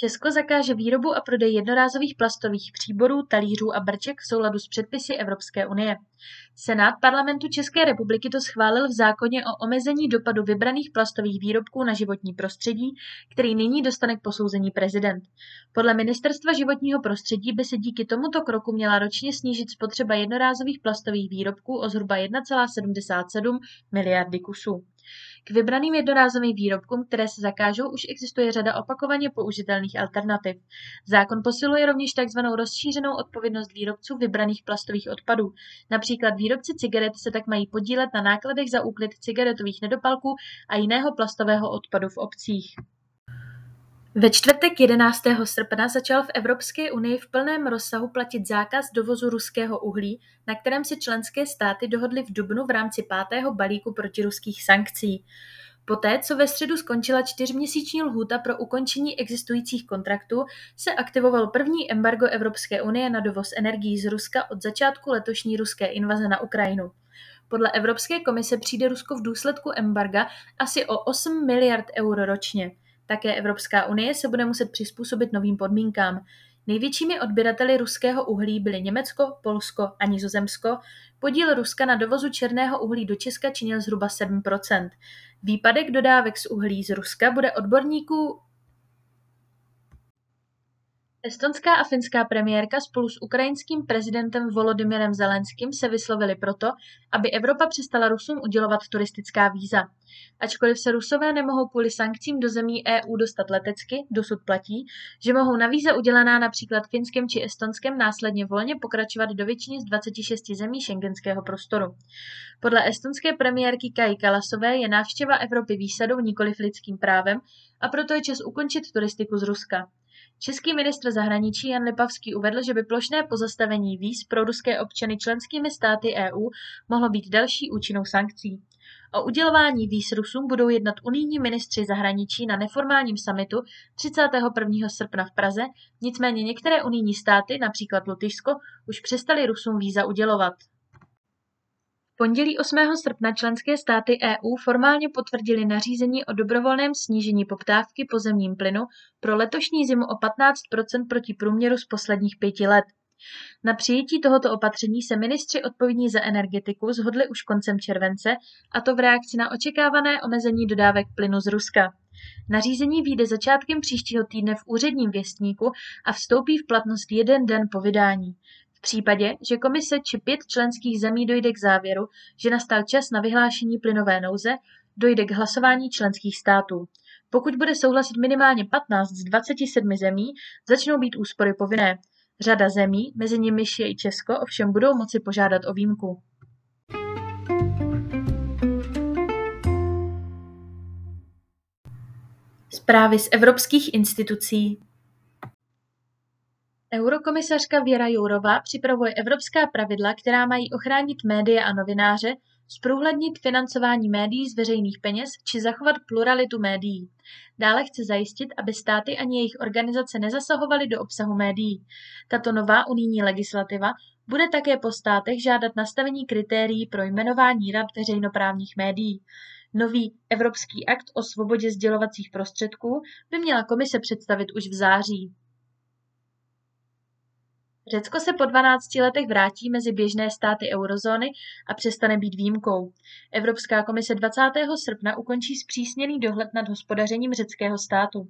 Česko zakáže výrobu a prodej jednorázových plastových příborů, talířů a brček v souladu s předpisy Evropské unie. Senát parlamentu České republiky to schválil v zákoně o omezení dopadu vybraných plastových výrobků na životní prostředí, který nyní dostane k posouzení prezident. Podle Ministerstva životního prostředí by se díky tomuto kroku měla ročně snížit spotřeba jednorázových plastových výrobků o zhruba 1,77 miliardy kusů. K vybraným jednorázovým výrobkům, které se zakážou, už existuje řada opakovaně použitelných alternativ. Zákon posiluje rovněž tzv. rozšířenou odpovědnost výrobců vybraných plastových odpadů. Například výrobci cigaret se tak mají podílet na nákladech za úklid cigaretových nedopalků a jiného plastového odpadu v obcích. Ve čtvrtek 11. srpna začal v Evropské unii v plném rozsahu platit zákaz dovozu ruského uhlí, na kterém se členské státy dohodly v dubnu v rámci pátého balíku protiruských sankcí. Poté, co ve středu skončila čtyřměsíční lhůta pro ukončení existujících kontraktů, se aktivoval první embargo Evropské unie na dovoz energií z Ruska od začátku letošní ruské invaze na Ukrajinu. Podle Evropské komise přijde Rusko v důsledku embarga asi o 8 miliard eur ročně. Také Evropská unie se bude muset přizpůsobit novým podmínkám. Největšími odběrateli ruského uhlí byly Německo, Polsko a Nizozemsko. Podíl Ruska na dovozu černého uhlí do Česka činil zhruba 7% Výpadek dodávek z uhlí z Ruska bude odborníků Estonská a finská premiérka spolu s ukrajinským prezidentem Volodymyrem Zelenským se vyslovili proto, aby Evropa přestala Rusům udělovat turistická víza. Ačkoliv se Rusové nemohou kvůli sankcím do zemí EU dostat letecky, dosud platí, že mohou na víza udělaná například Finskem či Estonskem následně volně pokračovat do většiny z 26 zemí šengenského prostoru. Podle estonské premiérky Kai Kalasové je návštěva Evropy výsadou nikoliv lidským právem a proto je čas ukončit turistiku z Ruska. Český ministr zahraničí Jan Lipavský uvedl, že by plošné pozastavení víz pro ruské občany členskými státy EU mohlo být další účinnou sankcí. O udělování víz Rusům budou jednat unijní ministři zahraničí na neformálním summitu 31. srpna v Praze, nicméně některé unijní státy, například Lotyšsko, už přestali Rusům víza udělovat pondělí 8. srpna členské státy EU formálně potvrdili nařízení o dobrovolném snížení poptávky po zemním plynu pro letošní zimu o 15% proti průměru z posledních pěti let. Na přijetí tohoto opatření se ministři odpovědní za energetiku zhodli už koncem července, a to v reakci na očekávané omezení dodávek plynu z Ruska. Nařízení vyjde začátkem příštího týdne v úředním věstníku a vstoupí v platnost jeden den po vydání. V případě, že Komise či pět členských zemí dojde k závěru, že nastal čas na vyhlášení plynové nouze, dojde k hlasování členských států. Pokud bude souhlasit minimálně 15 z 27 zemí, začnou být úspory povinné. Řada zemí, mezi nimiž je i Česko, ovšem budou moci požádat o výjimku. Zprávy z evropských institucí Eurokomisařka Věra Jourová připravuje evropská pravidla, která mají ochránit média a novináře, zprůhlednit financování médií z veřejných peněz či zachovat pluralitu médií. Dále chce zajistit, aby státy ani jejich organizace nezasahovaly do obsahu médií. Tato nová unijní legislativa bude také po státech žádat nastavení kritérií pro jmenování rad veřejnoprávních médií. Nový Evropský akt o svobodě sdělovacích prostředků by měla komise představit už v září. Řecko se po 12 letech vrátí mezi běžné státy eurozóny a přestane být výjimkou. Evropská komise 20. srpna ukončí zpřísněný dohled nad hospodařením řeckého státu.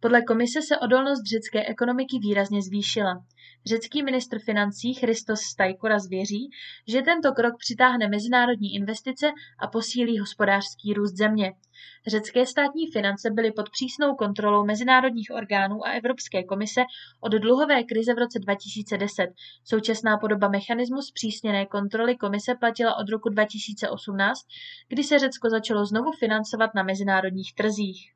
Podle komise se odolnost řecké ekonomiky výrazně zvýšila. Řecký ministr financí Christos Stajkoras věří, že tento krok přitáhne mezinárodní investice a posílí hospodářský růst země. Řecké státní finance byly pod přísnou kontrolou mezinárodních orgánů a Evropské komise od dluhové krize v roce 2010. Současná podoba mechanismu zpřísněné kontroly komise platila od roku 2018, kdy se Řecko začalo znovu financovat na mezinárodních trzích.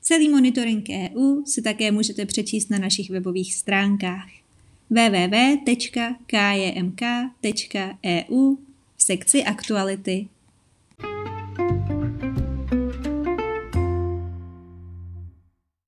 Celý monitoring EU si také můžete přečíst na našich webových stránkách www.kjmk.eu v sekci aktuality.